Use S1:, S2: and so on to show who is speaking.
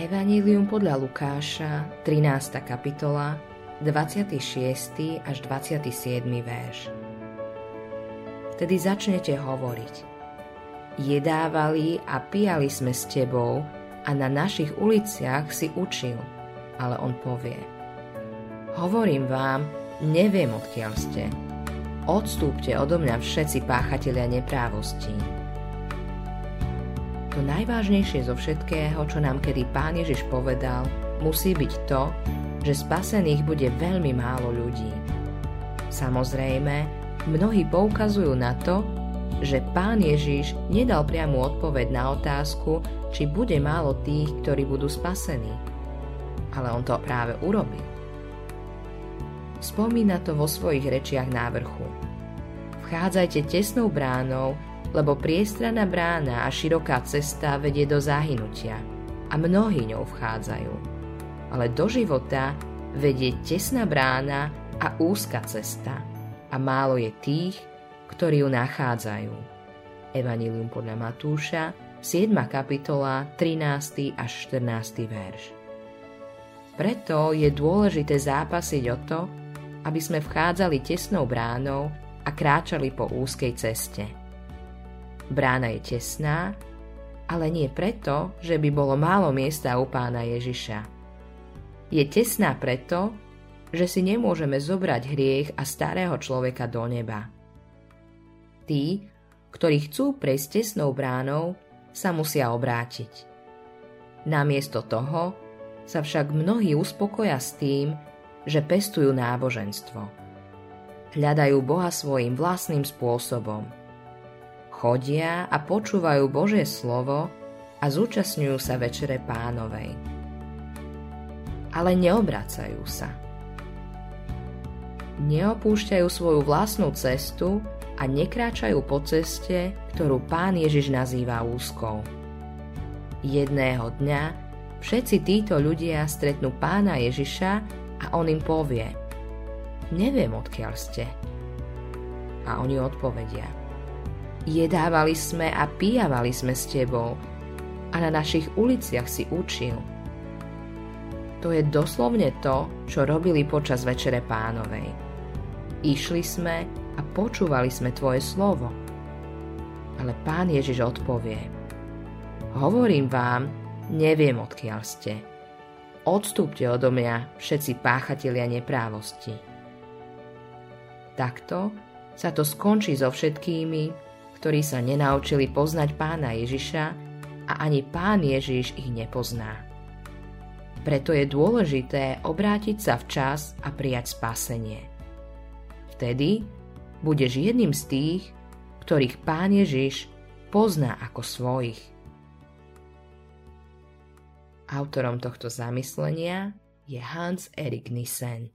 S1: Evanílium podľa Lukáša, 13. kapitola, 26. až 27. verš. Vtedy začnete hovoriť. Jedávali a pijali sme s tebou a na našich uliciach si učil. Ale on povie. Hovorím vám, neviem odkiaľ ste. Odstúpte odo mňa všetci páchatelia neprávostí to najvážnejšie zo všetkého, čo nám kedy Pán Ježiš povedal, musí byť to, že spasených bude veľmi málo ľudí. Samozrejme, mnohí poukazujú na to, že Pán Ježiš nedal priamu odpoveď na otázku, či bude málo tých, ktorí budú spasení. Ale on to práve urobil. Spomína to vo svojich rečiach návrhu. Vchádzajte tesnou bránou, lebo priestraná brána a široká cesta vedie do zahynutia a mnohí ňou vchádzajú. Ale do života vedie tesná brána a úzka cesta a málo je tých, ktorí ju nachádzajú. Evangelium podľa Matúša, 7. kapitola, 13. až 14. verš. Preto je dôležité zápasiť o to, aby sme vchádzali tesnou bránou a kráčali po úzkej ceste – Brána je tesná, ale nie preto, že by bolo málo miesta u pána Ježiša. Je tesná preto, že si nemôžeme zobrať hriech a starého človeka do neba. Tí, ktorí chcú prejsť tesnou bránou, sa musia obrátiť. Namiesto toho sa však mnohí uspokoja s tým, že pestujú náboženstvo. Hľadajú Boha svojim vlastným spôsobom – chodia a počúvajú Božie slovo a zúčastňujú sa Večere pánovej. Ale neobracajú sa. Neopúšťajú svoju vlastnú cestu a nekráčajú po ceste, ktorú pán Ježiš nazýva úzkou. Jedného dňa všetci títo ľudia stretnú pána Ježiša a on im povie Neviem, odkiaľ ste. A oni odpovedia – Jedávali sme a pijavali sme s tebou a na našich uliciach si učil. To je doslovne to, čo robili počas Večere pánovej. Išli sme a počúvali sme tvoje slovo. Ale pán Ježiš odpovie. Hovorím vám, neviem odkiaľ ste. Odstúpte odo mňa všetci páchatelia neprávosti. Takto sa to skončí so všetkými, ktorí sa nenaučili poznať pána Ježiša a ani pán Ježiš ich nepozná. Preto je dôležité obrátiť sa včas a prijať spasenie. Vtedy budeš jedným z tých, ktorých pán Ježiš pozná ako svojich. Autorom tohto zamyslenia je Hans Erik Nissen.